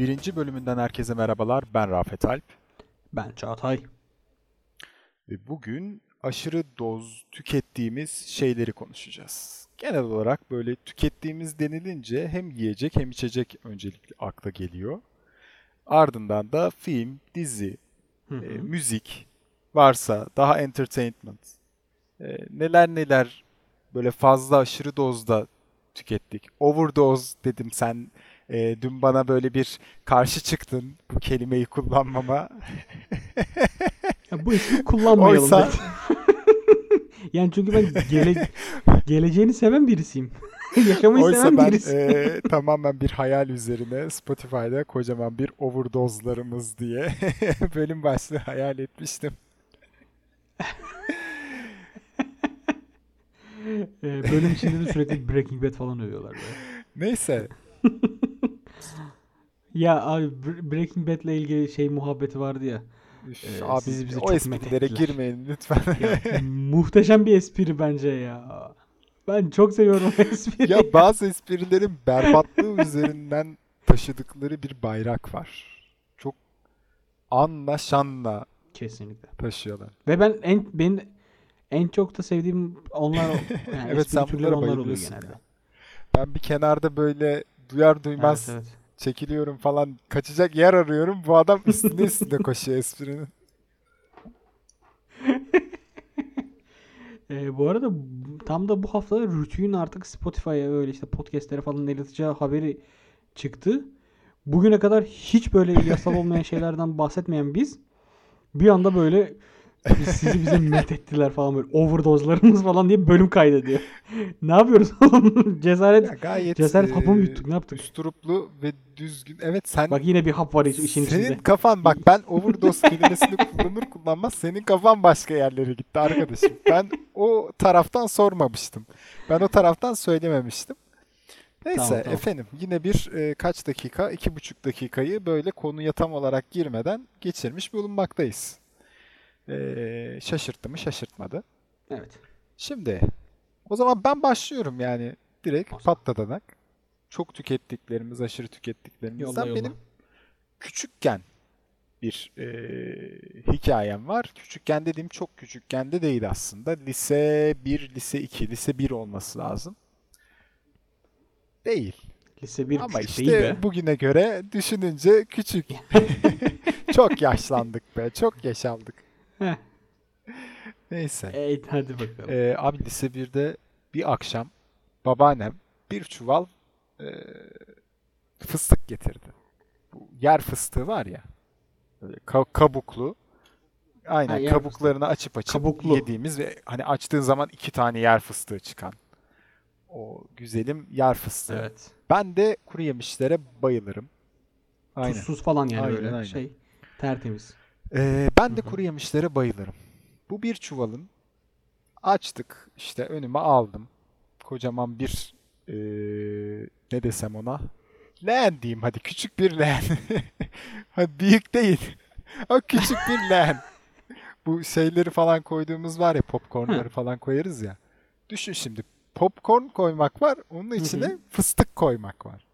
51. bölümünden herkese merhabalar. Ben Rafet Alp. Ben Çağatay. Ve bugün aşırı doz tükettiğimiz şeyleri konuşacağız. Genel olarak böyle tükettiğimiz denilince hem yiyecek hem içecek öncelikle akla geliyor. Ardından da film, dizi, Hı hı. e, müzik varsa daha entertainment. e, neler neler böyle fazla aşırı dozda tükettik. Overdose dedim sen e, dün bana böyle bir karşı çıktın bu kelimeyi kullanmama. Ya bu ismi kullanmayalım. Oysa- yani çünkü ben gele, geleceğini seven birisiyim. Yaşamayı Oysa seven ben birisiyim. e, tamamen bir hayal üzerine Spotify'da kocaman bir overdose'larımız diye bölüm başlığı hayal etmiştim. Ee, bölüm içinde de sürekli Breaking Bad falan övüyorlar. Böyle. Neyse Ya abi Bre- Breaking Bad'le ilgili şey muhabbeti vardı ya. üf, Ee, abi sizi bizi o esprilere girmeyin lütfen. ya muhteşem bir espri bence ya. Ben çok seviyorum o espriyi. ya bazı esprilerin berbatlığı üzerinden taşıdıkları bir bayrak var. Çok anla şanla Kesinlikle. taşıyorlar. Ve ben en benim en çok da sevdiğim onlar yani Evet, sen bunlara onlar oluyor genelde. ya. Ben bir kenarda böyle duyar duymaz Evet, evet. Çekiliyorum falan kaçacak yer arıyorum. Bu adam üstüne üstüne koşuyor esprinin. Ee, bu arada tam da bu hafta Rütü'nün artık Spotify'a öyle işte podcastlere falan atacağı haberi çıktı. Bugüne kadar hiç böyle yasal olmayan şeylerden bahsetmeyen biz bir anda böyle sizi bize met ettiler falan böyle overdose'larımız falan diye bölüm kaydediyor. ne yapıyoruz oğlum? Cesaret Ya gayet cesaret hapı mı e, yuttuk ne yaptık? Üsturuplu ve düzgün. Evet sen Bak yine bir hap var iş- işin senin içinde. kafan bak ben overdose kelimesini kullanır kullanmaz senin kafan başka yerlere gitti arkadaşım. Ben o taraftan sormamıştım. Ben o taraftan söylememiştim. Neyse Tamam, tamam. efendim yine bir e, kaç dakika iki buçuk dakikayı böyle konuya tam olarak girmeden geçirmiş bulunmaktayız. E, şaşırttı mı şaşırtmadı. Evet. Şimdi o zaman ben başlıyorum yani direkt O zaman. patladanak. Çok tükettiklerimiz, aşırı tükettiklerimizden Yolla yolla. benim küçükken bir e, hikayem var. Küçükken dediğim çok küçükken de değil aslında. Lise 1, lise 2, lise 1 olması lazım. Değil. Lise 1 Ama işte değil be. bugüne göre düşününce küçük. çok yaşlandık be, çok yaşaldık. Neyse. Evet hadi bakalım. Ee, abi lise 1'de bir akşam babaannem bir çuval e, fıstık getirdi. Bu yer fıstığı var ya. Böyle ka- kabuklu. Aynen Ha, yer kabuklarını açıp açıp Kabuklu. yediğimiz ve hani açtığın zaman iki tane yer fıstığı çıkan. O güzelim yer fıstığı. Evet. Ben de kuru yemişlere bayılırım. Aynen. Tuzsuz falan yani Aynen, böyle aynen. şey tertemiz. Ee, ben de kuru yemişlere bayılırım. Bu bir çuvalın açtık işte önüme aldım. Kocaman bir ee, ne desem ona? Leğen diyeyim hadi küçük bir leğen. Hadi büyük değil. O küçük bir leğen. Bu şeyleri falan koyduğumuz var ya popcornları falan koyarız ya. Düşün şimdi popcorn koymak var onun içine fıstık koymak var.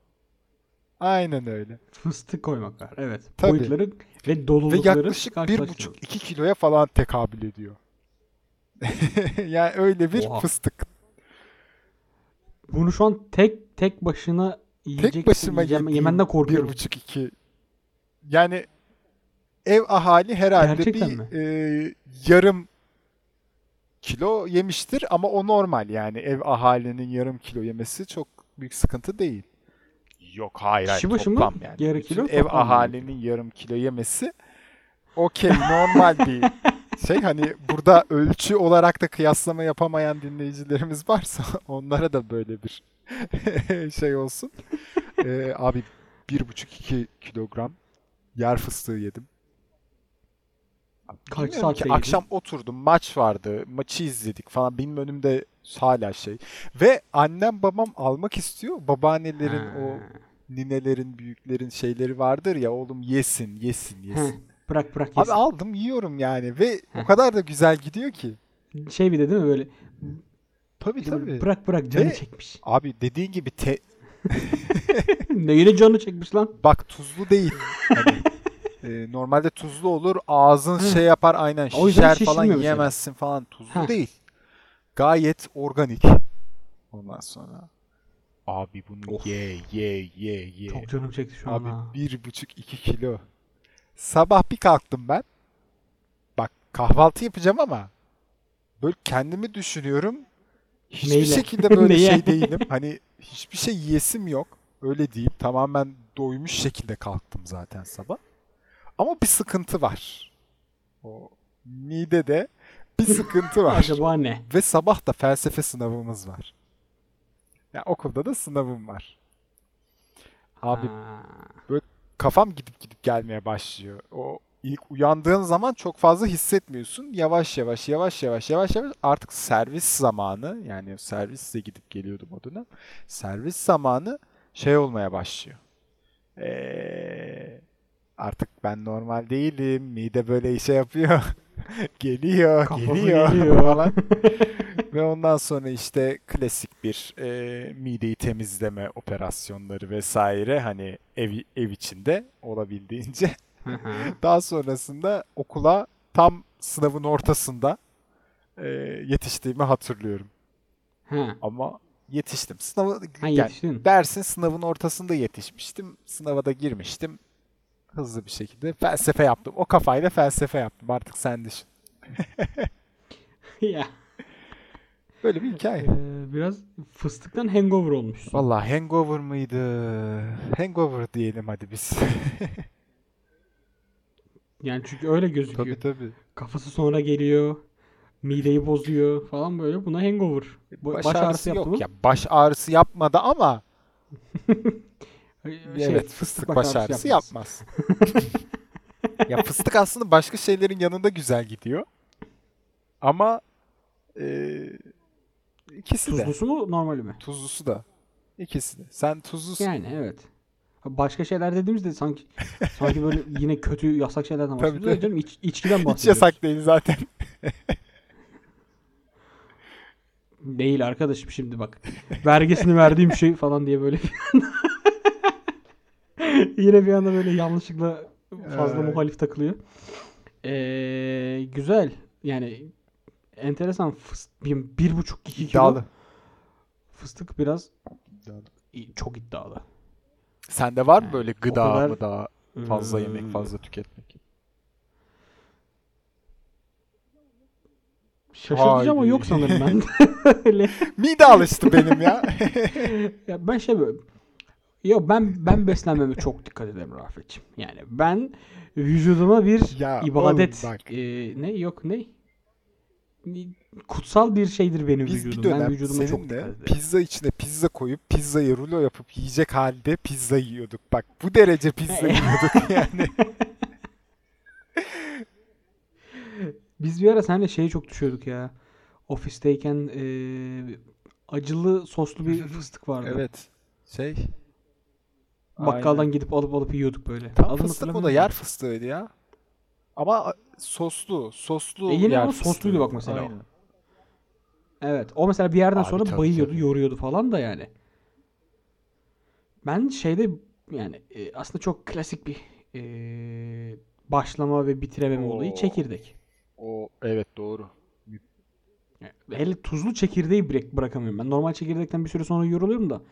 Aynen öyle. Fıstık koymak var. Evet. Tabii. Boyutları ve Ve dolulukları yaklaşık bir karşılaştırıyoruz. buçuk iki kiloya falan tekabül ediyor. yani öyle bir Oha. fıstık. Bunu şu an tek tek başına yiyecek Tek başıma yiyeceğim, yemenden bir korkuyorum. buçuk iki. Yani ev ahali herhalde Gerçekten bir mi? e, yarım kilo yemiştir ama o normal yani ev ahalinin yarım kilo yemesi çok büyük sıkıntı değil. Yok hayır hayır mı? toplam yani. Yarı Bütün ev toplam ahalinin yarım kilo yemesi okey normal bir şey hani burada ölçü olarak da kıyaslama yapamayan dinleyicilerimiz varsa onlara da böyle bir şey olsun. Ee, abi bir buçuk iki kilogram yer fıstığı yedim. Kaç bilmiyorum saatte ki, yedin? Akşam oturdum maç vardı maçı izledik falan benim önümde hala şey. Ve annem babam almak istiyor babaannelerin Ha. o ninelerin büyüklerin şeyleri vardır ya oğlum yesin yesin Heh, yesin. bırak bırak Abi yesin. aldım yiyorum yani ve o kadar da güzel gidiyor ki. Şey bir de değil mi böyle Tabii tabii. bırak bırak canı Ve- çekmiş. Abi dediğin gibi te Neyine canı çekmiş lan? Bak tuzlu değil. Hani, e, normalde tuzlu olur. Ağzın şey yapar aynen şişer falan şişirmiyor mesela. yiyemezsin falan. Tuzlu Heh. değil. Gayet organik. Ondan sonra abi bunu Of. ye ye ye ye. Çok canım çekti şu an Abi bir buçuk iki kilo. Sabah bir kalktım ben. Bak kahvaltı yapacağım ama böyle kendimi düşünüyorum. Hiçbir Neyle? şekilde böyle şey değilim. Hani hiçbir şey yiyesim yok. Öyle diyeyim. Tamamen doymuş şekilde kalktım zaten sabah. Ama bir sıkıntı var. O midede bir sıkıntı var. Acaba ne? Ve sabah da felsefe sınavımız var. Ya okulda da sınavım var. Abi Ha. kafam gidip gidip gelmeye başlıyor. O ilk uyandığın zaman çok fazla hissetmiyorsun. Yavaş yavaş yavaş yavaş yavaş yavaş artık servis zamanı yani servisle gidip geliyordum o dönem. Servis zamanı şey olmaya başlıyor. Ee, artık ben normal değilim. Mide böyle işe yapıyor. geliyor, Kafası geliyor geliyor. falan. Ve ondan sonra işte klasik bir e, mideyi temizleme operasyonları vesaire hani ev, ev içinde olabildiğince. Daha sonrasında okula tam sınavın ortasında e, yetiştiğimi hatırlıyorum. Ha. Ama yetiştim. Sınavı Ha yani dersin sınavın ortasında yetişmiştim. Sınava da girmiştim. Hızlı bir şekilde felsefe yaptım. O kafayla felsefe yaptım. Artık sen düşün. ya. Böyle bir hikaye. Ee, biraz fıstıktan hangover olmuşsun. Vallahi hangover mıydı? Hangover diyelim hadi biz. Yani çünkü öyle gözüküyor. tabii tabii. Kafası sonra geliyor. Mideyi bozuyor falan böyle. Buna hangover. Baş, Baş, ağrısı ağrısı yok mı? ya. Baş ağrısı yapmadı ama Şey, evet fıstık baş, ağrısı yapmaz. ya fıstık aslında başka şeylerin yanında güzel gidiyor. Ama e, ikisi de. Tuzlusu mu normali mi? Tuzlusu da. İkisi de. Sen tuzlusun. Yani evet. Başka şeyler dediğimizde sanki sanki böyle yine kötü yasak şeylerden Tabii, bahsediyoruz. tabii. Canım iç, içkiden Hiç bahsediyoruz. yasak değil zaten. Değil arkadaşım şimdi bak. Vergisini verdiğim şey falan diye böyle yine bir anda böyle yanlışlıkla fazla Ee. muhalif takılıyor. Ee, güzel. Yani enteresan. Fıs- bir, bir buçuk iki kilo İddialı. fıstık biraz İddialı. çok iddialı. Sende var mı Yani böyle gıda kadar- mı daha fazla Ee, yemek, fazla tüketmek? Şaşırtıcı ama yok sanırım ben. Öyle. Mide alıştı benim ya. Ya ben şey böyle Yok ben ben beslenmeme çok dikkat ederim Rafet'ciğim. Yani ben vücuduma bir Ya ibadet oğlum bak. e, ne yok ne kutsal bir şeydir benim Biz bir vücudum. Ben dönem vücuduma çok dikkat ederim. pizza içine pizza koyup pizzayı rulo yapıp yiyecek halde pizza yiyorduk. Bak bu derece pizza yiyorduk yani. Biz bir ara seninle şeyi çok düşüyorduk ya. Ofisteyken e, acılı soslu bir fıstık vardı. Evet. Şey. Bakkaldan aynen. gidip alıp alıp yiyorduk böyle. Tam Adını fıstık o da yer fıstığıydı ya. Ama soslu, soslu E yine yer ama sosluydu bak mesela. Aynen. Evet. O mesela bir yerden Abi sonra tabii, bayıyordu, tabii. yoruyordu falan da yani. Ben şeyde yani e, aslında çok klasik bir e, başlama ve bitirememe olayı Oo. çekirdek. O evet doğru. Hele tuzlu çekirdeği bırak, bırakamıyorum. Ben normal çekirdekten bir süre sonra yoruluyorum da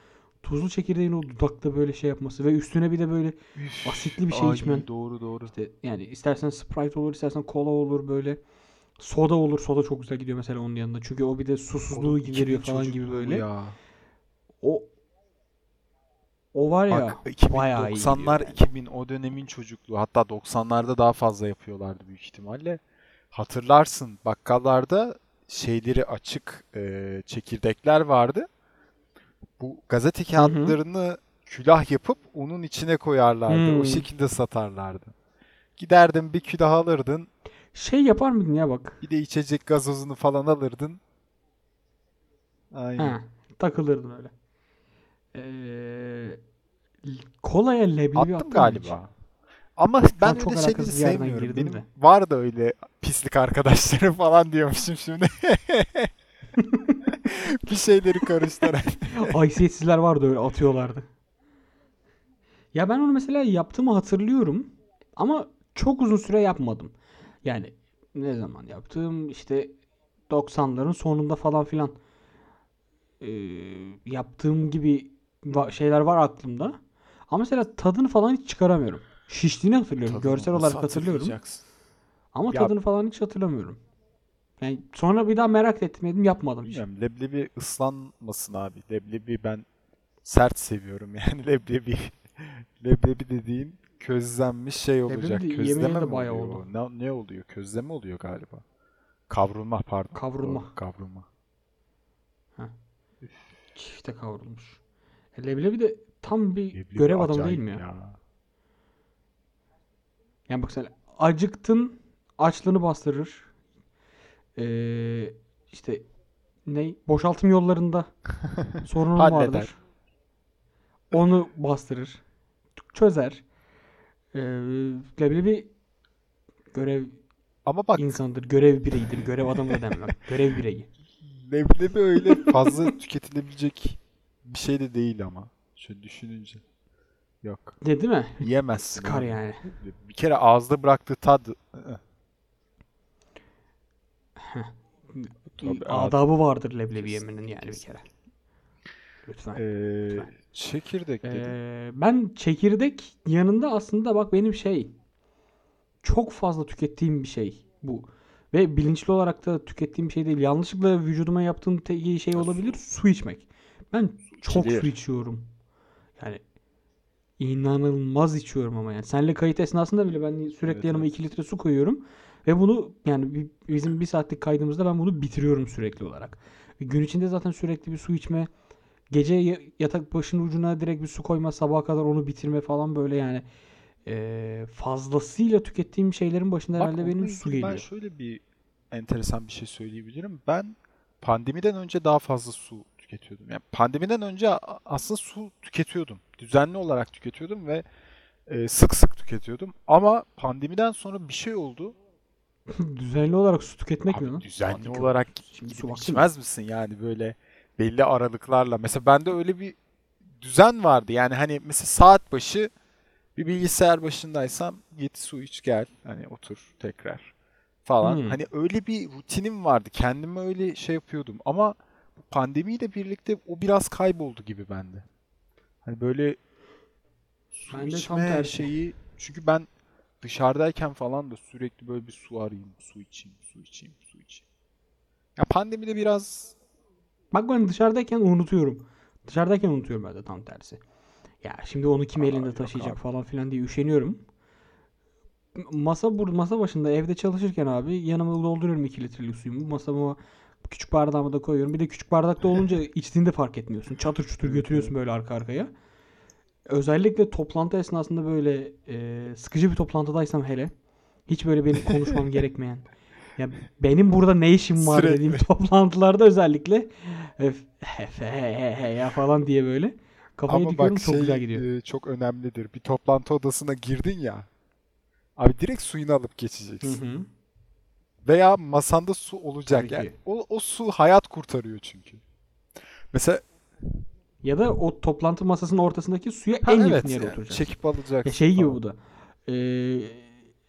tuzlu çekirdeğin o dudakta böyle şey yapması ve üstüne bir de böyle asitli bir şey Ay, içmen. Doğru doğru. İşte yani istersen Sprite olur, istersen kola olur böyle. Soda olur. Soda çok güzel gidiyor mesela onun yanında. Çünkü o bir de susuzluğu Oğlum, gideriyor 2000 falan gibi böyle. Ya. O o var ya Bak 2000, bayağı iyi 90'lar gidiyor yani. 2000 o dönemin çocukluğu. Hatta 90'larda daha fazla yapıyorlardı büyük ihtimalle. Hatırlarsın bakkallarda şeyleri açık e, çekirdekler vardı. Bu gazete kağıtlarını külah yapıp onun içine koyarlardı. O Hmm. şekilde satarlardı. Giderdin bir külah alırdın. Şey yapar mıydın ya bak. Bir de içecek gazozunu falan alırdın. Aynen. Ha, takılırdın öyle. Ee, kolaya leblebi Attım attın mı galiba. Ama ben çok öyle şeyleri sevmiyorum. Benim de. var da öyle pislik arkadaşlarım falan diyormuşum şimdi. bir şeyleri karıştıran. hiç? Haysiyetsizler vardı öyle atıyorlardı. Ya ben onu mesela yaptığımı hatırlıyorum ama çok uzun süre yapmadım. Yani ne zaman yaptım? İşte 90'ların sonunda falan filan Ee, yaptığım gibi şeyler var aklımda. Ama mesela tadını falan hiç çıkaramıyorum. Şiştiğini hatırlıyorum. Tadını Görsel olarak hatırlıyorum. Ama Ya- tadını falan hiç hatırlamıyorum. Yani sonra bir daha merak ettim dedim yapmadım hiç. Bilmiyorum leblebi ıslanmasın abi. Leblebi ben sert seviyorum yani leblebi. leblebi dediğin közlenmiş şey Leblebi olacak. de Közleme mi bayağı oluyor? oldu. Ne, ne oluyor? Közleme oluyor galiba. Kavrulma pardon. Kavrulma. Doğru, kavrulma. Çifte kavrulmuş. E, Leblebi de tam bir Leblebi görev adamı değil mi ya? ya? Yani bak sen acıktın açlığını bastırır. Ee, işte ne boşaltım yollarında Halleder. vardır. Onu bastırır. Çözer. Ee, leblebi görev Ama bak insanıdır. Görev bireyidir. Görev adamı da denmez. Görev bireyi. leblebi öyle fazla tüketilebilecek bir şey de değil ama. Şöyle düşününce. Yok. De, değil mi? Yiyemezsin. Sıkar abi. yani. Bir kere ağızda bıraktığı tad. Tabii, Adabı vardır leblebi yemenin yani bir kere. Lütfen. Ee, Lütfen. çekirdek dedim. Ee, ben çekirdek yanında aslında bak benim şey çok fazla tükettiğim bir şey bu. Ve bilinçli olarak da tükettiğim bir şey değil. Yanlışlıkla vücuduma yaptığım tek şey olabilir su içmek. Ben çok su içiyorum. Yani inanılmaz içiyorum ama yani. Senle kayıt esnasında bile ben sürekli Evet, yanıma evet. 2 litre su koyuyorum. Ve bunu yani bi- bizim bir saatlik kaydımızda ben bunu bitiriyorum sürekli olarak. Gün içinde zaten sürekli bir su içme, gece ya- yatak başının ucuna direkt bir su koyma, sabaha kadar onu bitirme falan böyle yani eee, fazlasıyla tükettiğim şeylerin başında Bak, herhalde benim su ilgili Ben geliyor. şöyle bir enteresan bir şey söyleyebilirim. Ben pandemiden önce daha fazla su tüketiyordum. Yani pandemiden önce aslında su tüketiyordum. Düzenli olarak tüketiyordum ve e, sık sık tüketiyordum. Ama pandemiden sonra bir şey oldu. Düzenli olarak su tüketmek Abi mi düzenli Hadi olarak Şimdi su mi? içmez misin yani böyle belli aralıklarla. Mesela bende öyle bir düzen vardı. Yani hani mesela saat başı bir bilgisayar başındaysam git su iç gel. Hani otur tekrar falan. Hmm. Hani öyle bir rutinim vardı. Kendime öyle şey yapıyordum. Ama bu pandemiyle birlikte o biraz kayboldu gibi bende. Hani böyle su tam içme tersi. şeyi çünkü ben dışarıdayken falan da sürekli böyle bir su arayayım, su içeyim, su içeyim, su içeyim. Ya pandemide biraz Bak ben dışarıdayken unutuyorum. Dışarıdayken unutuyorum ben de tam tersi. Ya şimdi onu kim Aa, elinde taşıyacak abi. falan filan diye üşeniyorum. Masa bur masa başında evde çalışırken abi yanıma dolduruyorum 2 litrelik suyumu. Masama küçük bardağıma da koyuyorum. Bir de küçük bardakta olunca içtiğinde fark etmiyorsun. Çatır çutur götürüyorsun böyle arka arkaya. Özellikle toplantı esnasında böyle e, sıkıcı bir toplantıdaysam hele hiç böyle benim konuşmam gerekmeyen ya benim burada ne işim var Sürekli. dediğim toplantılarda özellikle öf, he, he, he ya falan diye böyle kafayı ama dikiyorum bak çok şey güzel gidiyor. e, çok önemlidir. Bir toplantı odasına girdin ya. Abi direkt suyunu alıp Hı geçeceksin. hı. Veya masanda su olacak. Tabii Yani ki. o, o su hayat kurtarıyor çünkü. Mesela Ya da o toplantı masasının ortasındaki suya ha, en yakın evet yere yani oturacaksın. çekip alacaksın Ya şey gibi falan. bu da. Ee,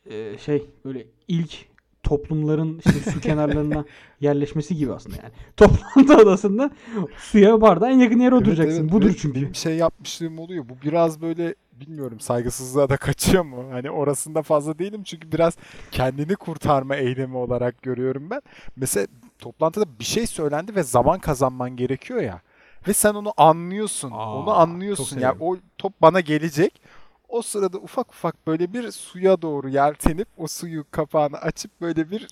e, şey böyle ilk toplumların işte su kenarlarına yerleşmesi gibi aslında yani. Toplantı odasında suya bardağa en yakın yere Evet, oturacaksın. evet. Budur Ve çünkü. Benim şey yapmışlığım oluyor. Bu biraz böyle bilmiyorum saygısızlığa da kaçıyor mu? Hani orasında fazla değilim çünkü biraz kendini kurtarma eylemi olarak görüyorum ben. Mesela toplantıda bir şey söylendi ve zaman kazanman gerekiyor ya. Ve sen onu anlıyorsun. Aa, onu anlıyorsun. Ya severim. o top bana gelecek. O sırada ufak ufak böyle bir suya doğru yeltenip o suyu kapağını açıp böyle bir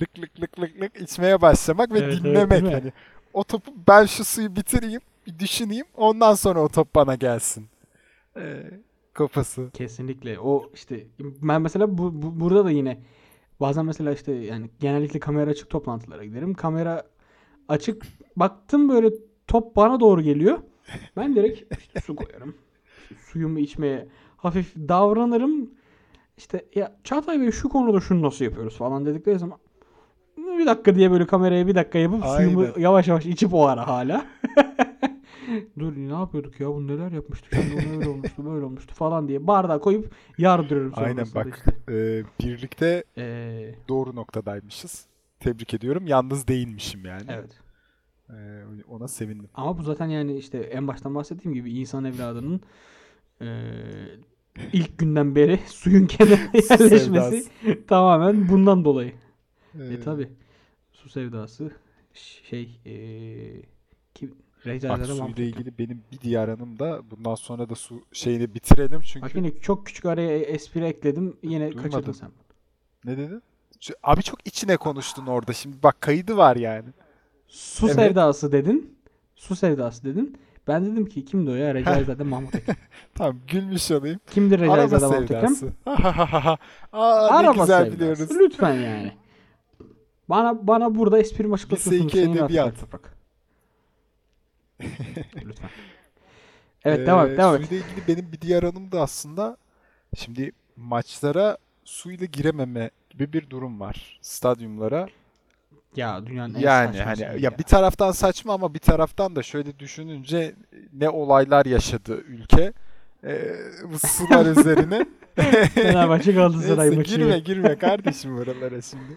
lık lık lık lık lık içmeye başlamak ve Evet, evet, dinlemek mi? hani. O topu ben şu suyu bitireyim, bir düşüneyim. Ondan sonra o top bana gelsin. Ee, kafası. Kesinlikle. O işte ben mesela bu, bu- burada da yine bazen mesela işte yani genellikle kamera açık toplantılara giderim. Kamera açık baktım böyle top bana doğru geliyor. Ben direkt işte su koyarım. Suyumu içmeye hafif davranırım. İşte ya Çağatay Bey şu konuda şunu nasıl yapıyoruz falan dedikleri zaman bir dakika diye böyle kameraya bir dakika yapıp suyumu Aynen. yavaş yavaş içip o ara hala. Dur ne yapıyorduk ya? Bu neler yapmıştık? Şimdi öyle olmuştu, böyle olmuştu falan diye bardağa koyup yardırıyorum Aynen bak. işte. e, birlikte Ee, doğru noktadaymışız. Tebrik ediyorum. Yalnız değilmişim yani. evet. E, ona sevindim. Ama bu zaten yani işte en baştan bahsettiğim gibi insan evladının eee, ilk günden beri suyun kenarına yerleşmesi tamamen bundan dolayı. E E, tabi. Su sevdası şey eee kim Bak suyla ilgili benim bir diğer anım da bundan sonra da su şeyini bitirelim çünkü Bak yine çok küçük araya espri ekledim. Yine Duymadım. kaçırdın sen. ne dedin? Abi çok içine konuştun orada şimdi bak kaydı var yani. Su Evet. sevdası dedin. Su sevdası dedin. Ben dedim ki kimdi o ya? Recaizade Mahmut Ekrem. Tamam gülmüş olayım. Kimdir Recaizade Mahmut Ekrem? Aa, ne Araba güzel sevdası. biliyoruz. Lütfen yani. Bana bana burada esprimi açıklatıyorsun. Lise iki Hüseyin Rahat edebiyat. Toprak. Lütfen. Evet devam et Ee, devam et. Suyla ilgili benim bir diğer anım da aslında şimdi maçlara suyla girememe gibi bir durum var. Stadyumlara. Ya dünyanın en Yani saçma hani ya, ya. bir taraftan saçma ama bir taraftan da şöyle düşününce ne olaylar yaşadı ülke. Ee, bu sular üzerine. Fenerbahçe Galatasaray maçı. girme girme kardeşim oralara şimdi.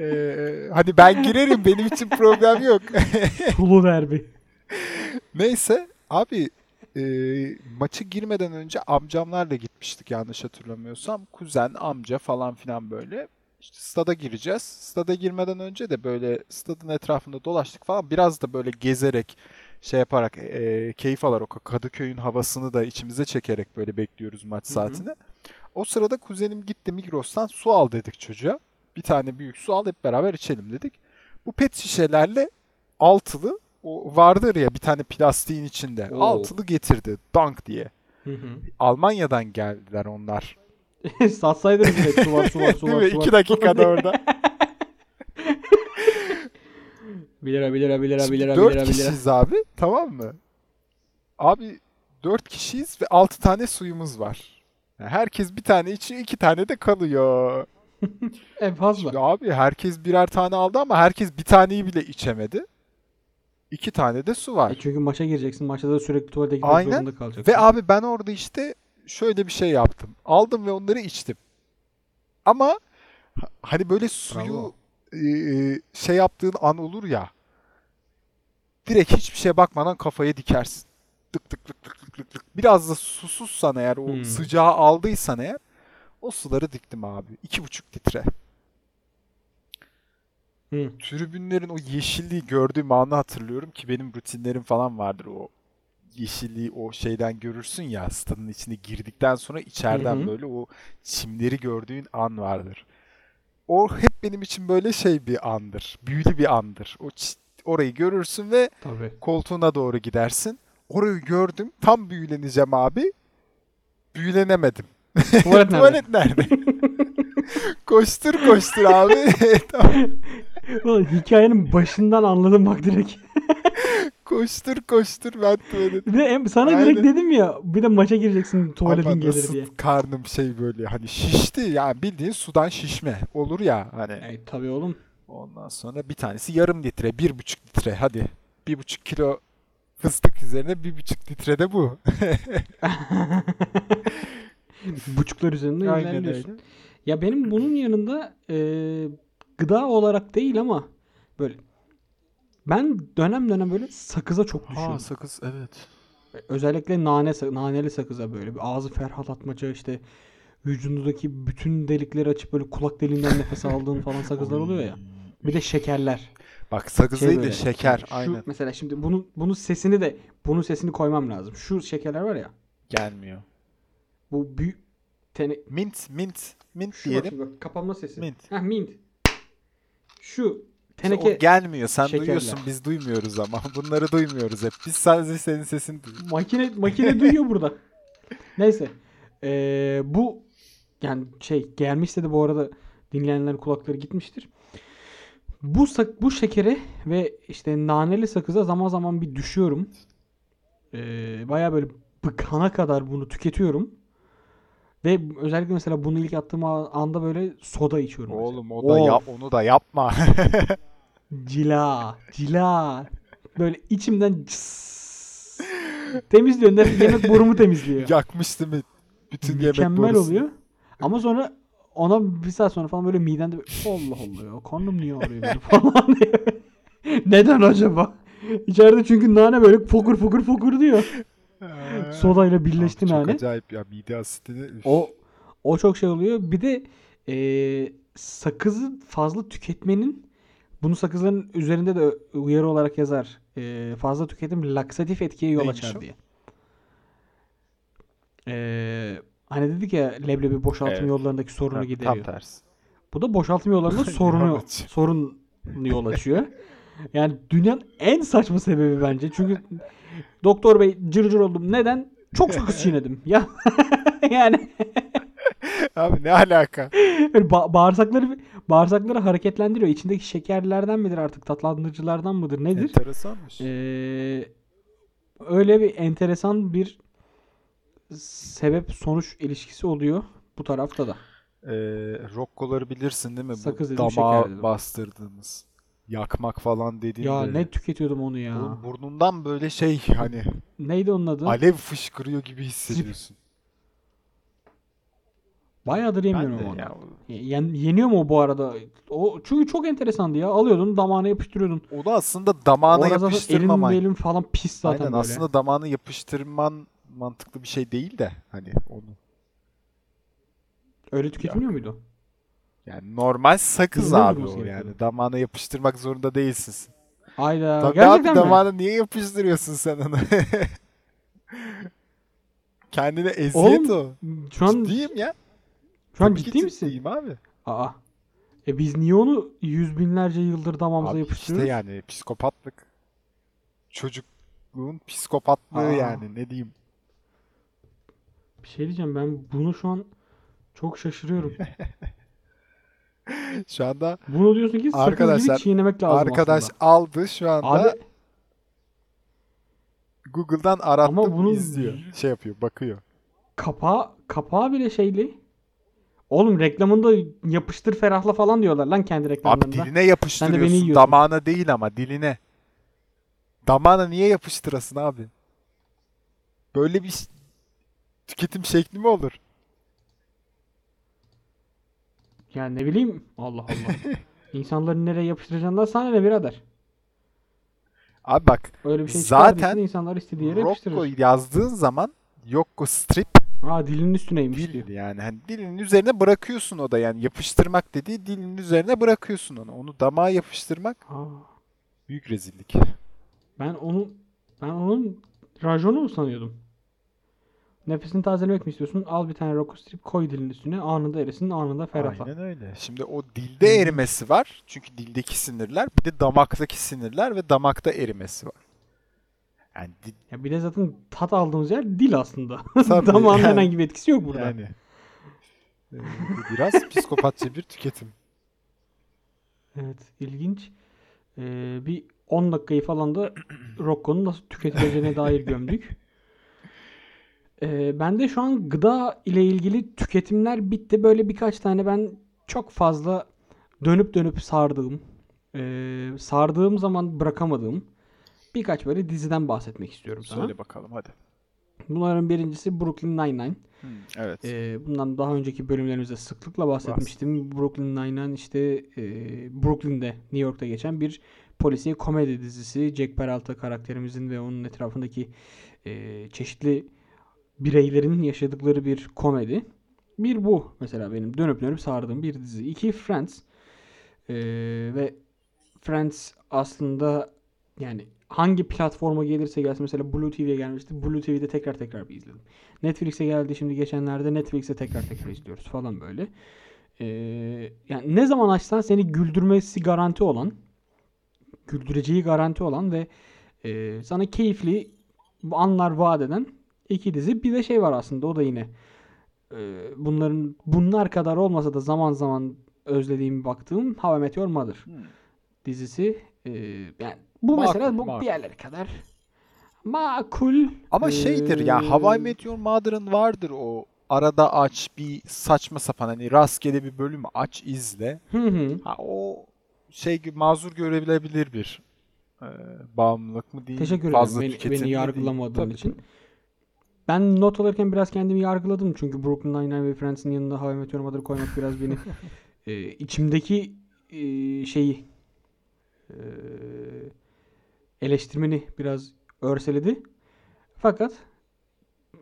Ee, hadi ben girerim benim için problem yok. Sulu derbi. Neyse abi e, maçı girmeden önce amcamlarla gitmiştik yanlış hatırlamıyorsam. Kuzen, amca falan filan böyle. İşte stada gireceğiz. Stada girmeden önce de böyle stadın etrafında dolaştık falan. Biraz da böyle gezerek şey yaparak e, keyif alarak Kadıköy'ün havasını da içimize çekerek böyle bekliyoruz maç Hı hı. saatini. O sırada kuzenim gitti Migros'tan su al dedik çocuğa. Bir tane büyük su al hep beraber içelim dedik. Bu pet şişelerle altılı o vardır ya bir tane plastiğin içinde. Oo. Altılı getirdi. Dank diye. Hı hı. Almanya'dan geldiler onlar. Satsaydınız direkt su var su var su Değil var. mi? su var. İki dakikada orada. 1 lira 1 lira 1 lira 1 Şimdi lira 1 dört lira 1 lira. kişiyiz abi. Tamam mı? Abi dört kişiyiz ve altı tane suyumuz var. Yani herkes bir tane içiyor, iki tane de kalıyor. En fazla. Şimdi abi herkes birer tane aldı ama herkes bir taneyi bile içemedi. İki tane de su var. E çünkü maça gireceksin. Maçta da sürekli tuvalete gitmek Aynen. zorunda kalacaksın. Ve abi ben orada işte şöyle bir şey yaptım. Aldım ve onları içtim. Ama ha- hani böyle suyu Bravo. e, şey yaptığın an olur ya. Direkt hiçbir şeye bakmadan kafaya dikersin. Tık tık tık tık tık tık tık. Biraz da susuzsan eğer o Hmm. sıcağı aldıysan eğer o suları diktim abi. İki buçuk litre. Hı. Tribünlerin o yeşilliği gördüğüm anı hatırlıyorum ki benim rutinlerim falan vardır o yeşilliği o şeyden görürsün ya stadın içine girdikten sonra içeriden Hı hı. böyle o çimleri gördüğün an vardır. O hep benim için böyle şey bir andır. Büyülü bir andır. O orayı görürsün ve Tabii. koltuğuna doğru gidersin. Orayı gördüm. Tam büyüleneceğim abi. Büyülenemedim. Tuvalet nerede? Tuvalet nerede? koştur koştur abi. Tamam. Ulan hikayenin başından anladım bak direkt. Koştur koştur ben tuvalet. Bir de em- sana Aynen. direkt dedim ya bir de maça gireceksin tuvaletin Ama gelir diye. karnım şey böyle hani şişti yani bildiğin sudan şişme olur ya hani. E, tabii oğlum. Ondan sonra bir tanesi yarım litre, bir buçuk litre hadi. Bir buçuk kilo fıstık üzerine bir buçuk litre de bu. Buçuklar üzerinde ilerliyorsun. Ya benim bunun yanında e, gıda olarak değil ama böyle ben dönem dönem böyle sakıza çok düşüyorum. Ha sakız evet. Özellikle nane naneli sakıza böyle bir ağzı ferhatlatmaca işte vücudundaki bütün delikleri açıp böyle kulak deliğinden nefes aldığın falan sakızlar oluyor ya. Bir de şekerler. Bak sakız Şey değil de böyle, şeker şu aynen. mesela şimdi bunun bunun sesini de bunun sesini koymam lazım. Şu şekerler var ya. Gelmiyor. Bu büyük tene Mint mint mint şu bak, diyelim. şimdi bak, kapanma sesi. Mint. Heh, mint. Şu teneke o gelmiyor. Sen şekerler. duyuyorsun biz duymuyoruz ama. Bunları duymuyoruz hep. Biz sadece senin sesini duyuyoruz. makine makine duyuyor burada. Neyse. Ee, bu yani şey gelmişse de bu arada dinleyenlerin kulakları gitmiştir. Bu sak bu şekere ve işte naneli sakıza zaman zaman bir düşüyorum. Ee, Baya böyle bıkana kadar bunu tüketiyorum. Ve özellikle mesela bunu ilk attığım anda böyle soda içiyorum. mesela. Oğlum o da yap onu da yapma. Cila, cila. Böyle içimden cıs, temizliyor. Nefes yemek borumu temizliyor. Yakmış değil mi? Bütün yemek Mükemmel borusunu. oluyor. Ama sonra ona bir saat sonra falan böyle midende böyle, Allah Allah ya karnım niye ağrıyor benim falan diye. Neden acaba? İçeride çünkü nane böyle fokur fokur fokur diyor. Sodayla birleşti Abi çok nane. acayip ya mide asitini. O o çok şey oluyor. Bir de eee, sakızı fazla tüketmenin bunu sakızların üzerinde de uyarı olarak yazar. Eee, fazla tüketim laksatif etkiye yol Neymiş açar o? diye. Eee, hani dedik ya leblebi boşaltım Evet. yollarındaki sorunu Ha, gideriyor. Tam tersi. Bu da boşaltım yollarında sorunu Yol açıyor. sorun yol açıyor. Yani dünyanın en saçma sebebi bence. Çünkü doktor bey cırcır oldum. Neden? Çok sakız çiğnedim. Ya yani Abi ne alaka? Böyle ba- bağırsakları bağırsakları hareketlendiriyor. İçindeki şekerlerden midir artık tatlandırıcılardan mıdır nedir? Enteresanmış. Ee, öyle bir enteresan bir sebep sonuç ilişkisi oluyor bu tarafta da. Ee, Rocco'ları bilirsin değil mi? Sakız Bu damağa bastırdığımız. Yakmak falan dediğin Ya böyle. ne tüketiyordum onu ya. Oğlum burnundan böyle şey hani Neydi onun adı? alev fışkırıyor gibi hissediyorsun. Bayağıdır Ben yemiyorum de onu. ya. Yen- yeniyor mu bu arada? O çünkü çok enteresandı ya. Alıyordun, damağına yapıştırıyordun. O da aslında damağına elin yapıştırmaman. elin falan pis zaten Aynen böyle. aslında damağına yapıştırman mantıklı bir şey değil de hani onu. Öyle tüketilmiyor muydu? Yani normal sakız mi abi o yani. gerekiyordu? Damağına yapıştırmak zorunda değilsin. Ayda. Tabii Gerçekten abi mi? damağına niye yapıştırıyorsun sen onu? Kendine eziyet Oğlum, o. Şu an Ciddiyim ya. Şu an Tabii ki ciddi misin? ciddiyim abi. Aa. E biz niye onu yüz binlerce yıldır damağımıza Abi yapıştırıyoruz? işte yani psikopatlık. Çocukluğun psikopatlığı Aa. yani ne diyeyim. Bir şey diyeceğim ben bunu şu an çok şaşırıyorum. Şu anda Bunu diyorsun ki sakız Arkadaşlar, gibi çiğnemek lazım arkadaş aslında. aldı şu anda Abi Google'dan arattım Ama bunun- izliyor. Şey yapıyor bakıyor. kapağı, kapağı bile şeyli. Oğlum reklamında yapıştır ferahla falan diyorlar lan kendi Abi reklamlarında. diline yapıştırıyorsun. yiyorsun. Damağına değil ama diline. Damağına niye yapıştırasın abi? Böyle bir tüketim şekli mi olur? Yani ne bileyim Allah Allah. İnsanların nereye yapıştıracağından sana ne birader. Abi bak Öyle bir şey Zaten insanlar istediği yere Rocco yapıştırır. yazdığın zaman Yokko strip Aa dilinin üstüneymiş diyor. dil yani hani dilinin üzerine bırakıyorsun o da yani yapıştırmak dediği dilinin üzerine bırakıyorsun onu. Onu damağa yapıştırmak Aa, büyük rezillik. ben onu ben onun rajonu mu sanıyordum? Nefesini tazelemek mi istiyorsun? Al bir tane Rocco Strip koy dilin üstüne. Anında erisin, anında ferahla. Aynen öyle. Şimdi o dilde erimesi var. Çünkü dildeki sinirler bir de damaktaki sinirler ve damakta erimesi var. Yani di- Ya bir de zaten tat aldığımız yer dil aslında. Damağın yani- herhangi bir etkisi yok burada. yani e, bu biraz psikopatça bir tüketim. Evet, ilginç. Ee, bir 10 dakikayı falan da Rocco'nun nasıl tüketileceğine dair gömdük. Ee, ben de şu an gıda ile ilgili tüketimler bitti. Böyle birkaç tane ben çok fazla dönüp dönüp sardığım, ee, sardığım zaman bırakamadığım birkaç böyle diziden bahsetmek istiyorum sana. Söyle bakalım hadi. Bunların birincisi Brooklyn Nine-Nine. evet. Ee, bundan daha önceki bölümlerimizde sıklıkla bahsetmiştim. Brooklyn Nine-Nine işte e, Brooklyn'de, New York'ta geçen bir polisiye komedi dizisi. Jack Peralta karakterimizin ve onun etrafındaki e, çeşitli bireylerin yaşadıkları bir komedi. Bir bu mesela benim dönüp dönüp sardığım bir dizi. İki Friends. Ee, ve Friends aslında yani hangi platforma gelirse gelsin mesela Blue TV'ye gelmişti. Blue TV'de tekrar tekrar bir izledim. Netflix'e geldi şimdi geçenlerde Netflix'e tekrar tekrar izliyoruz falan böyle. Ee, yani ne zaman açsan seni güldürmesi garanti olan, güldüreceği garanti olan ve e, sana keyifli anlar vaat eden iki dizi. Bir de şey var aslında o da yine e, bunların bunlar kadar olmasa da zaman zaman özlediğim baktığım How I Met Your Mother Hmm. dizisi. E, yani bu Makul, mesela bu makul. bir yerlere kadar makul. Ama şeydir ya Ee, How I Met Your Mother'ın vardır o arada aç bir saçma sapan hani rastgele bir bölümü aç izle. Hı hı. Ha, o şey mazur görebilebilir bir Ee, bağımlılık mı diyeyim? Teşekkür ederim fazla beni, beni yargılamadığın Tabii, için. tabii. Ben not alırken biraz kendimi yargıladım. Çünkü Brooklyn Nine-Nine ve Friends'in yanında How I Met Your Mother'ı koymak biraz beni e, içimdeki e, şeyi e, eleştirmeni biraz örseledi. Fakat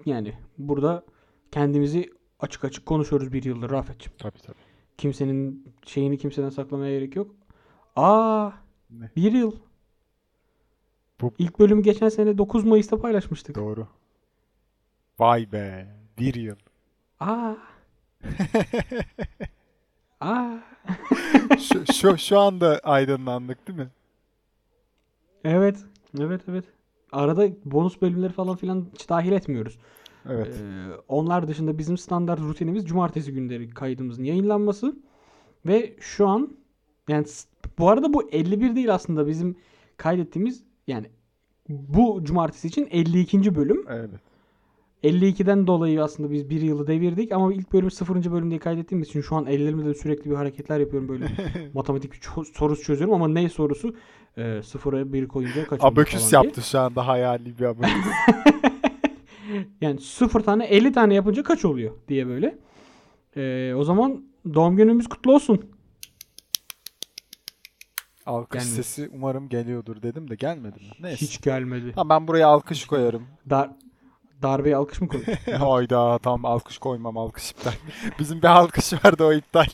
yani burada kendimizi açık açık konuşuyoruz bir yıldır Rafet'ciğim. Tabii tabii. Kimsenin şeyini kimseden saklamaya gerek yok. Aa Ne? bir yıl. Bu- İlk bölümü geçen sene 9 Mayıs'ta paylaşmıştık. Doğru. Vay be. Bir yıl. Aa. Aa. şu, şu, şu anda aydınlandık değil mi? Evet. Evet evet. Arada bonus bölümleri falan filan hiç dahil etmiyoruz. Evet. Ee, onlar dışında bizim standart rutinimiz cumartesi günleri kaydımızın yayınlanması. Ve şu an yani bu arada bu 51 değil aslında bizim kaydettiğimiz yani bu cumartesi için 52. bölüm. Evet. 52'den dolayı aslında biz bir yılı devirdik ama ilk bölümü 0. bölümde kaydettiğimiz için şu an ellerimde sürekli bir hareketler yapıyorum böyle matematik bir ço- sorusu çözüyorum ama ne sorusu e, sıfıra bir koyunca kaç Abaküs falan diye. yaptı şu anda hayali bir abaküs. Yani 0 tane 50 tane yapınca kaç oluyor diye böyle. E, o zaman doğum günümüz kutlu olsun. Alkış Gelmedi. sesi umarım geliyordur dedim de gelmedi mi? Neyse. Hiç gelmedi. Tamam ben buraya alkış koyarım. Dar darbeye alkış mı koydun? Hayda tamam alkış koymam alkış iptal. Bizim bir alkış vardı o iptal.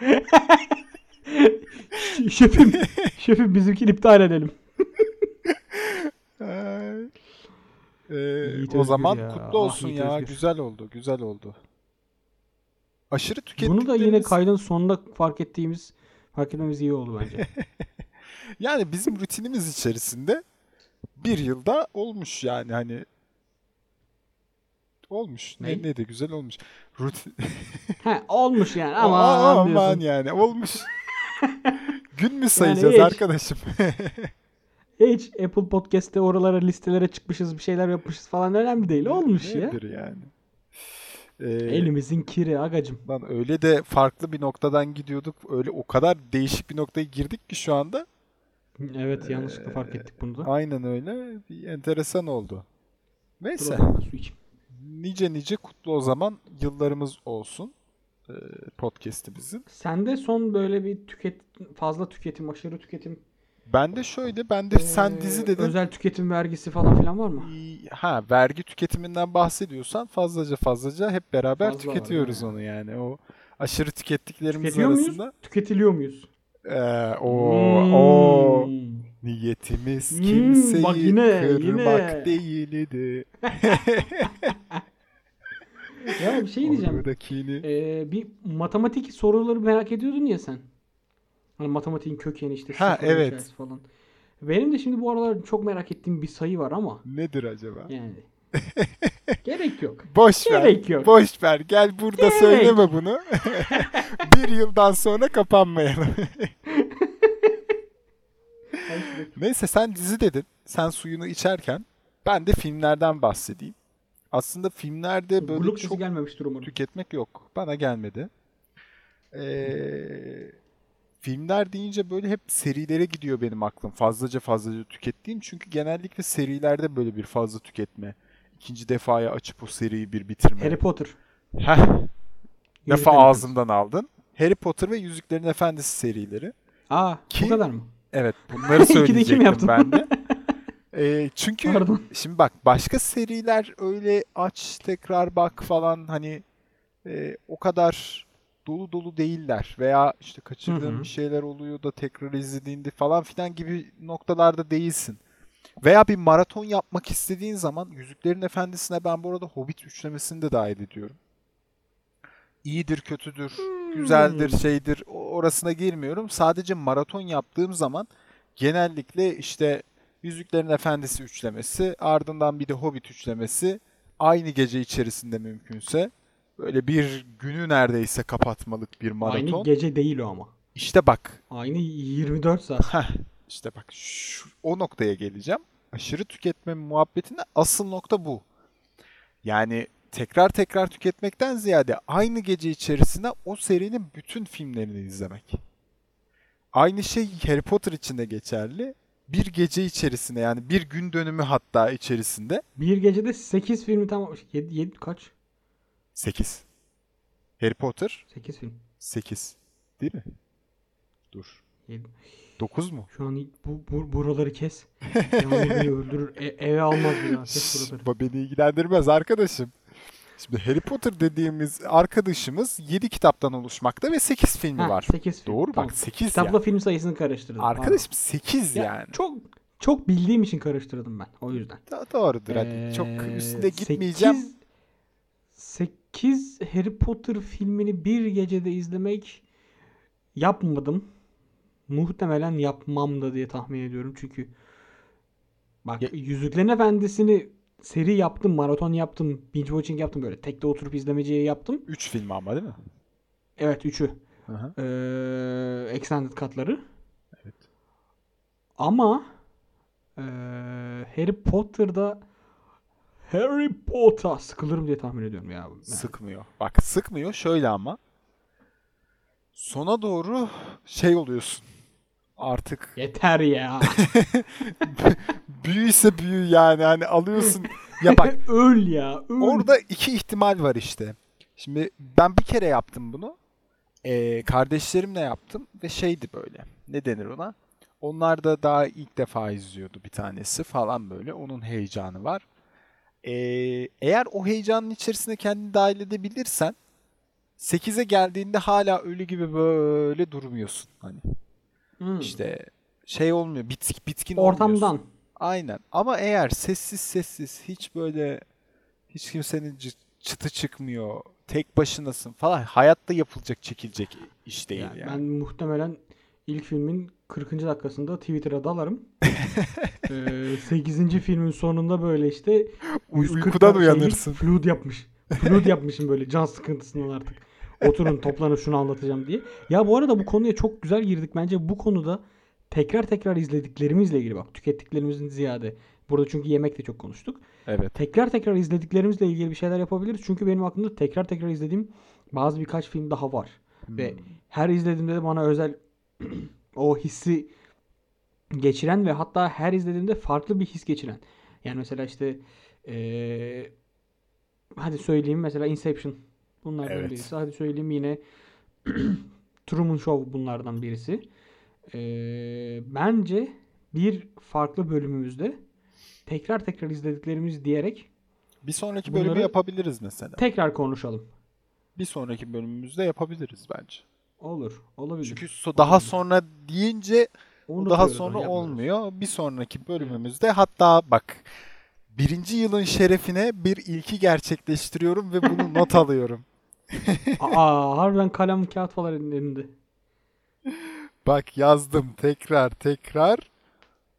şefim, şefim bizimkini iptal edelim. Ee, o zaman ya. kutlu Ah, olsun Yiğit ya. Özgür. Güzel oldu. Güzel oldu. Aşırı Bunu da yine tükettiklerimiz... kaydın sonunda fark ettiğimiz fark etmemiz iyi oldu bence. Yani bizim rutinimiz içerisinde bir yılda olmuş yani hani olmuş. Ne, Ne? ne de güzel olmuş. Rutin olmuş yani ama ama aman diyorsun. yani olmuş. Gün mü sayacağız hiç. arkadaşım? Hiç Apple Podcast'te oralara listelere çıkmışız bir şeyler yapmışız falan önemli değil. Olmuş ya. Nedir yani? Ee, Elimizin kiri agacım. Lan öyle de farklı bir noktadan gidiyorduk. Öyle o kadar değişik bir noktaya girdik ki şu anda. Evet yanlışlıkla fark ettik bunu da. Aynen öyle. Bir enteresan oldu. Dur Neyse. zaman su içeyim. Nice nice kutlu o zaman yıllarımız olsun. Ee, podcast'imizin. Sende son böyle bir tüket fazla tüketim, aşırı tüketim, Ben de şöyle ben de sen eee, dizi dedin. özel tüketim vergisi falan filan var mı? Ha vergi tüketiminden bahsediyorsan fazlaca fazlaca hep beraber Fazla tüketiyoruz mi? onu yani. O aşırı tükettiklerimiz Tüketiyor muyuz? arasında. Tüketiliyor muyuz? Ee, o o Hmm. niyetimiz Hmm, kimseyi bak yine, kırmak yine. değildi. Ya bir şey diyeceğim. Oradakini. Ee, bir matematik soruları merak ediyordun ya sen. Hani matematiğin kökeni işte Ha, evet. falan. Benim de şimdi bu aralar çok merak ettiğim bir sayı var ama Nedir acaba? yani gerek yok. Boş ver. Gerek yok. Boş ver. Gel burada Gerek. söyleme bunu. bir yıldan sonra kapanmayalım. Neyse sen dizi dedin. Sen suyunu içerken ben de filmlerden bahsedeyim. Aslında filmlerde böyle sesi çok gelmemiştir umarım. tüketmek yok. Bana gelmedi. Ee, filmler deyince böyle hep serilere gidiyor benim aklım. Fazlaca fazlaca tükettiğim. Çünkü genellikle serilerde böyle bir fazla tüketme. İkinci defaya açıp o seriyi bir bitirme. Harry Potter. Heh, Efendisi. ağzımdan aldın. Harry Potter ve Yüzüklerin Efendisi serileri. Aa Ki- bu kadar mı? Evet bunları söyleyecektim ben de. Ee, çünkü Pardon. şimdi bak başka seriler öyle aç tekrar bak falan hani e, o kadar dolu dolu değiller veya işte kaçırdığın bir şeyler oluyor da tekrar izlediğinde falan filan gibi noktalarda değilsin. Veya bir maraton yapmak istediğin zaman Yüzüklerin Efendisi'ne ben bu arada Hobbit üçlemesini de dahil ediyorum. İyidir, kötüdür, güzeldir, şeydir orasına girmiyorum. Sadece maraton yaptığım zaman genellikle işte Yüzüklerin Efendisi üçlemesi, ardından bir de Hobbit üçlemesi aynı gece içerisinde mümkünse böyle bir günü neredeyse kapatmalık bir maraton. Aynı gece değil o ama. İşte bak Aynı 24 saat. Heh, işte bak şu, o noktaya geleceğim. Aşırı tüketme muhabbetinde asıl nokta bu. Yani tekrar tekrar tüketmekten ziyade aynı gece içerisinde o serinin bütün filmlerini izlemek. Aynı şey Harry Potter için de geçerli. Bir gece içerisinde yani bir gün dönümü hatta içerisinde Bir gecede 8 filmi tamam. 7, 7 kaç? 8. Harry Potter 8 film. 8. Değil mi? Dur. 7. 9 mu? Şu an bu, bu buraları kes. Yağmur beni öldürür. E- eve almaz bir daha. Kes buraları. Beni ilgilendirmez arkadaşım. Şimdi Harry Potter dediğimiz arkadaşımız 7 kitaptan oluşmakta ve 8 filmi Ha, var. 8 film. Doğru Tamam. bak 8 Kitapla film sayısını karıştırdım. Arkadaşım 8 Ya, yani. Çok çok bildiğim için karıştırdım ben. O yüzden. Da- doğrudur hadi. Ee, Çok üstüne gitmeyeceğim. 8 Harry Potter filmini bir gecede izlemek yapmadım. Muhtemelen yapmam da diye tahmin ediyorum. Çünkü bak Ya- Yüzüklerin Efendisi'ni seri yaptım, maraton yaptım, binge watching yaptım böyle. Tekte oturup izlemeciye yaptım. 3 film ama değil mi? Evet 3'ü. Hı hı. Ee, extended katları. Evet. Ama ee, Harry Potter'da Harry Potter sıkılırım diye tahmin ediyorum ya. Yani. Sıkmıyor. Bak sıkmıyor şöyle ama. Sona doğru şey oluyorsun. Artık Yeter ya. büyüyse büyü yani hani alıyorsun. Ya bak öl ya. Öl. Orada iki ihtimal var işte. Şimdi ben bir kere yaptım bunu. Ee, kardeşlerimle yaptım ve şeydi böyle. Ne denir ona? Onlar da daha ilk defa izliyordu bir tanesi falan böyle. Onun heyecanı var. Ee, eğer o heyecanın içerisine kendini dahil edebilirsen 8'e geldiğinde hala ölü gibi böyle durmuyorsun. Hani Hmm. işte şey olmuyor. Bitkin, bitkin olmuyorsun. ortamdan. Aynen. Ama eğer sessiz sessiz hiç böyle hiç kimsenin çıtı çıkmıyor. Tek başınasın falan. Hayatta yapılacak çekilecek iş değil Yani yani. Ben muhtemelen ilk filmin 40. dakikasında Twitter'a dalarım. ee, 8. filmin sonunda böyle işte Uy- 140 uykudan uyanırsın. Flood yapmış. Flood yapmışım böyle can sıkıntısından artık. Oturun toplanın şunu anlatacağım diye. Ya bu arada bu konuya çok güzel girdik. Bence bu konuda tekrar tekrar izlediklerimizle ilgili bak tükettiklerimizin ziyade. Burada çünkü yemek de çok konuştuk. Evet. Tekrar tekrar izlediklerimizle ilgili bir şeyler yapabiliriz. Çünkü benim aklımda tekrar tekrar izlediğim bazı birkaç film daha var. Ve her izlediğimde de bana özel o hissi geçiren ve hatta her izlediğimde farklı bir his geçiren. Yani mesela işte eee, hadi söyleyeyim mesela Inception bunlardan Evet. birisi. Hadi söyleyeyim yine Truman Show bunlardan birisi. Eee, bence bir farklı bölümümüzde tekrar tekrar izlediklerimiz diyerek Bir sonraki bölümü yapabiliriz mesela. tekrar konuşalım. Bir sonraki bölümümüzde yapabiliriz bence. Olur. Olabilir. Çünkü so- daha sonra deyince o daha sonra yapmıyoruz. olmuyor. Bir sonraki bölümümüzde hatta bak birinci yılın şerefine bir ilki gerçekleştiriyorum ve bunu not alıyorum. Aa, harbiden kalem kağıt falan elinde. Bak yazdım tekrar tekrar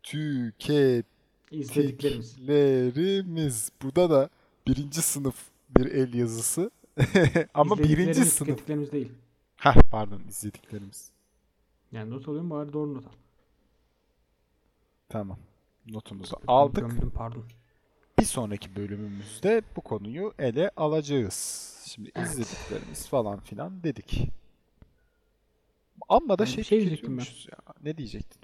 tükettiklerimiz. Burada da birinci sınıf bir el yazısı. Ama birinci sınıf. tükettiklerimiz değil. Heh, pardon izlediklerimiz. Yani not alıyorum bari doğru not al. Tamam. Notumuzu aldık. Gömdüm, pardon. Bir sonraki bölümümüzde bu konuyu ele alacağız. Şimdi Evet. izlediklerimiz falan filan dedik. Amma da şey, şey diyecektim ben. ya. Ne diyecektin?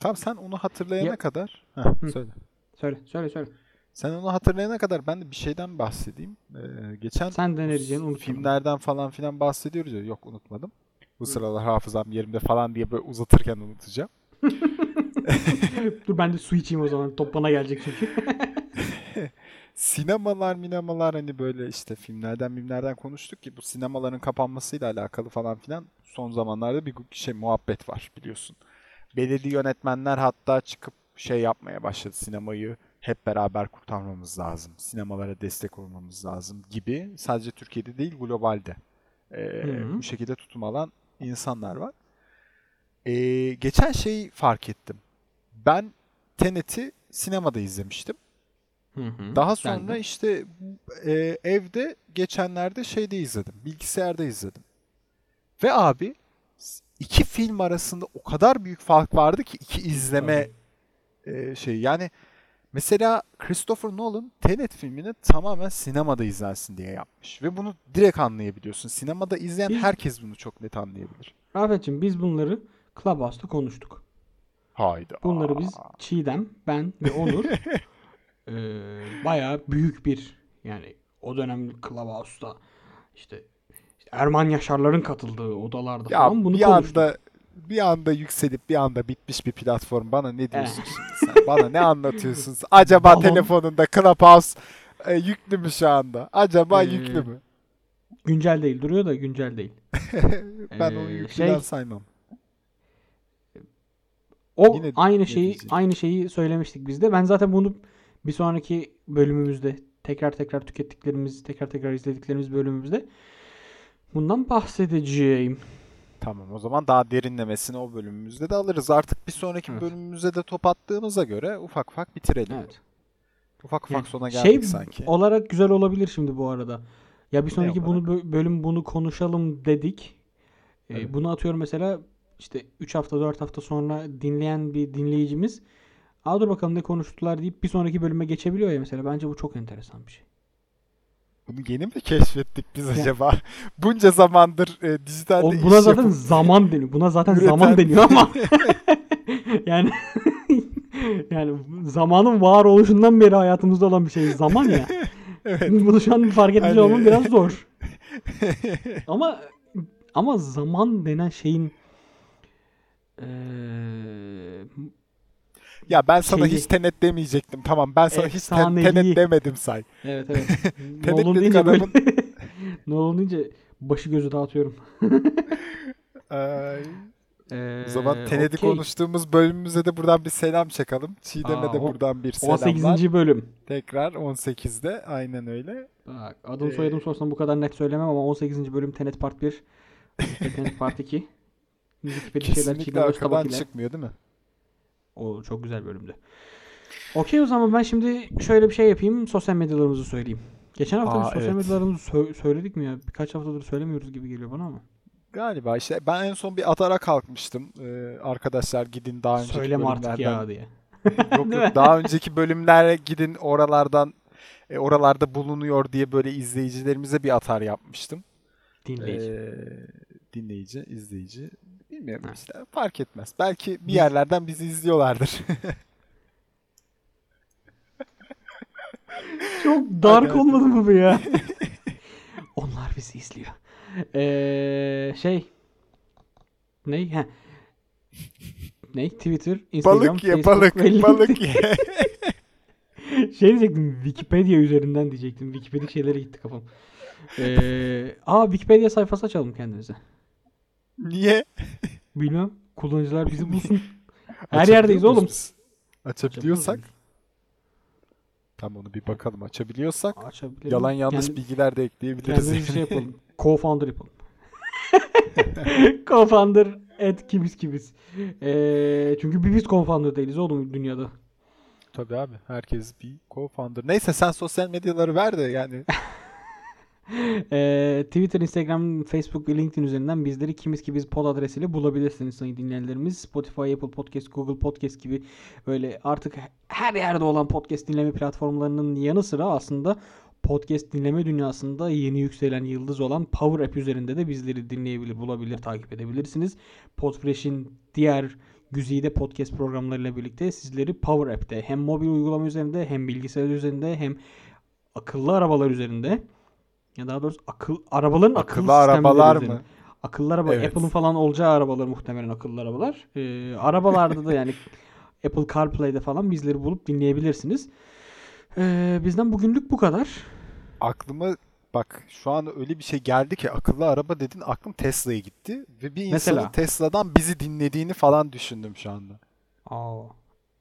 Tamam sen onu hatırlayana Ya- kadar. Heh, Hı. söyle. Söyle söyle söyle. Sen onu hatırlayana kadar ben de bir şeyden bahsedeyim. Ee, geçen Sen de ne filmlerden falan filan bahsediyoruz ya. Yok unutmadım. Bu sıralar hafızam yerimde falan diye böyle uzatırken unutacağım. Dur ben de su içeyim o zaman. Top bana gelecek çünkü. Sinemalar minemalar hani böyle işte filmlerden filmlerden konuştuk ki bu sinemaların kapanmasıyla alakalı falan filan son zamanlarda bir şey muhabbet var biliyorsun. Belirli yönetmenler hatta çıkıp şey yapmaya başladı sinemayı hep beraber kurtarmamız lazım. Sinemalara destek olmamız lazım gibi. Sadece Türkiye'de değil globalde. Hı. bu şekilde tutum alan insanlar var. Ee, geçen şeyi fark ettim. Ben Tenet'i sinemada izlemiştim. Hı hı. Daha sonra de. işte e, evde geçenlerde şeyde izledim. Bilgisayarda izledim. Ve abi iki film arasında o kadar büyük fark vardı ki iki izleme e, şey. Yani mesela Christopher Nolan Tenet filmini tamamen sinemada izlensin diye yapmış. Ve bunu direkt anlayabiliyorsun. Sinemada izleyen herkes bunu çok net anlayabilir. Rafet'cim biz bunları Clubhouse'da konuştuk. Hayda. Bunları biz Çiğdem, ben ve Onur eee bayağı büyük bir yani o dönem Clubhouse'da işte, işte Erman Yaşarların katıldığı odalarda ya falan bunu bir konuştuk. anda bir anda yükselip bir anda bitmiş bir platform. Bana ne diyorsun şimdi sen? Bana ne anlatıyorsun? Acaba Balon- telefonunda Clubhouse e, yüklü mü şu anda? Acaba Ee, yüklü mü? Güncel değil duruyor da güncel değil. ben ee, onu yüklüden şey- saymam. O Yine aynı şeyi diyecek? aynı şeyi söylemiştik biz de. Ben zaten bunu bir sonraki bölümümüzde tekrar tekrar tükettiklerimiz, tekrar tekrar izlediklerimiz bölümümüzde bundan bahsedeceğim. Tamam o zaman daha derinlemesine o bölümümüzde de alırız. Artık bir sonraki Evet. bölümümüzde de top attığımıza göre ufak ufak bitirelim. Evet. Ufak ufak Yani sona şey geldik sanki. olarak güzel olabilir şimdi bu arada. Ya bir sonraki bunu bö- bölüm bunu konuşalım dedik. Ee, Evet. bunu atıyorum mesela işte 3 hafta 4 hafta sonra dinleyen bir dinleyicimiz Aa dur bakalım ne konuştular deyip bir sonraki bölüme geçebiliyor ya mesela. Bence bu çok enteresan bir şey. Bunu yeni mi keşfettik biz Ya- acaba? Bunca zamandır e, dijitalde O, iş buna zaten yapıp- zaman deniyor. Buna zaten Üreten- zaman deniyor ama yani yani zamanın var oluşundan beri hayatımızda olan bir şey zaman ya. Evet. Bunu şu an fark etmiş Hani- olmam biraz zor. Ama ama zaman denen şeyin eee, Ya ben sana Şeyi- hiç tenet demeyecektim. Tamam ben sana hiç ten- tenet demedim say. evet evet. Tenet Nolan dedik adamın. Nolan deyince başı gözü dağıtıyorum. Ay, Eee, o zaman Tenet'i okey. konuştuğumuz bölümümüze de buradan bir selam çakalım. Çiğdem'e Aa, de buradan bir selamlar. 18. bölüm. Tekrar 18'de aynen öyle. Bak, adım Ee, soyadım sorusunda bu kadar net söylemem ama 18. bölüm Tenet Part 1. işte Tenet Part 2. Wikipedia şeyler Kesinlikle arkadan çıkmıyor değil mi? O çok güzel bölümdü. Okey o zaman ben şimdi şöyle bir şey yapayım. Sosyal medyalarımızı söyleyeyim. Geçen hafta Aa, sosyal evet. medyalarımızı sö- söyledik mi ya? Birkaç haftadır söylemiyoruz gibi geliyor bana ama. Galiba işte ben en son bir atara kalkmıştım. Ee, arkadaşlar gidin daha önceki Söyleme artık bölümlerden. ya diye. Yok yok daha önceki bölümlere gidin oralardan e, oralarda bulunuyor diye böyle izleyicilerimize bir atar yapmıştım. Dinleyici. Ee, dinleyici, izleyici. Bilmiyorum Ha. işte fark etmez. Belki bir yerlerden bizi izliyorlardır. Çok dark hadi. olmadı mı bu ya? Onlar bizi izliyor. Ee, şey. Ne? He. Ne? Twitter, Instagram, balık ye, Facebook balık, LinkedIn. balık ye. Şey diyecektim Wikipedia üzerinden diyecektim. Wikipedia şeylere gitti kafam. Ee, aa Wikipedia sayfası açalım kendimize. Niye? Bilmem. Kullanıcılar bizi bulsun. Her yerdeyiz oğlum. biz? Açabiliyorsak. Açabiliyor Tam onu bir bakalım. Açabiliyorsak Açabilirim. yalan yanlış Kendi- bilgiler de ekleyebiliriz. Kendimiz şey yapalım. Co-founder yapalım. co-founder et kimiz kimiz. Ee, çünkü bir biz co-founder değiliz oğlum dünyada. Tabii abi. Herkes bir co-founder. Neyse sen sosyal medyaları ver de yani. Ee, Twitter, Instagram, Facebook LinkedIn üzerinden bizleri kimiz ki biz pod adresiyle bulabilirsiniz sayın dinleyenlerimiz. Spotify, Apple Podcast, Google Podcast gibi böyle artık her yerde olan podcast dinleme platformlarının yanı sıra aslında podcast dinleme dünyasında yeni yükselen yıldız olan Power App üzerinde de bizleri dinleyebilir, bulabilir, takip edebilirsiniz. Podfresh'in diğer güzide podcast programlarıyla birlikte sizleri Power App'te hem mobil uygulama üzerinde hem bilgisayar üzerinde hem akıllı arabalar üzerinde ya daha doğrusu akıl arabaların akıllı, Akıllı arabalar mı? Akıllı araba, Evet. Apple'ın falan olacağı arabalar muhtemelen akıllı arabalar. Ee, arabalarda da yani Apple CarPlay'de falan bizleri bulup dinleyebilirsiniz. Ee, bizden bugünlük bu kadar. Aklıma bak şu an öyle bir şey geldi ki akıllı araba dedin aklım Tesla'ya gitti ve bir Mesela? insanın Tesla'dan bizi dinlediğini falan düşündüm şu anda. Aa,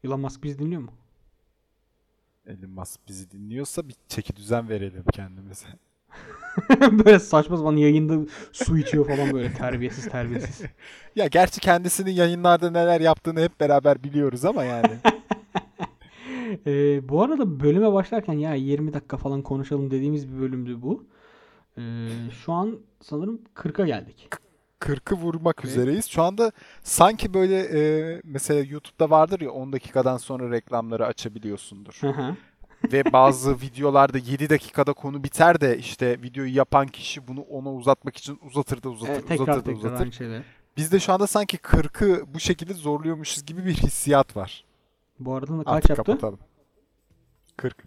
Elon Musk bizi dinliyor mu? Elon Musk bizi dinliyorsa bir çeki düzen verelim kendimize. böyle saçma sapan yayında su içiyor falan böyle terbiyesiz terbiyesiz. Ya gerçi kendisinin yayınlarda neler yaptığını hep beraber biliyoruz ama yani. Ee, bu arada bölüme başlarken ya 20 dakika falan konuşalım dediğimiz bir bölümdü bu. Ee, şu an sanırım 40'a geldik. 40'ı vurmak Evet. üzereyiz. Şu anda sanki böyle e, mesela YouTube'da vardır ya 10 dakikadan sonra reklamları açabiliyorsundur. Hı hı. Ve bazı videolarda 7 dakikada konu biter de işte videoyu yapan kişi bunu ona uzatmak için uzatır da uzatır, Evet, tekrar uzatır da tekrar uzatır. aynı şeyler. Biz de şu anda sanki 40'ı bu şekilde zorluyormuşuz gibi bir hissiyat var. Bu arada kaç Artık yaptı? kapatalım. 40.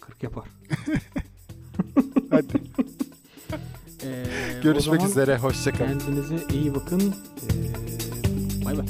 40 yapar. Hadi. Ee, Görüşmek üzere. Hoşçakalın. Kendinize iyi bakın. Ee, bay bay.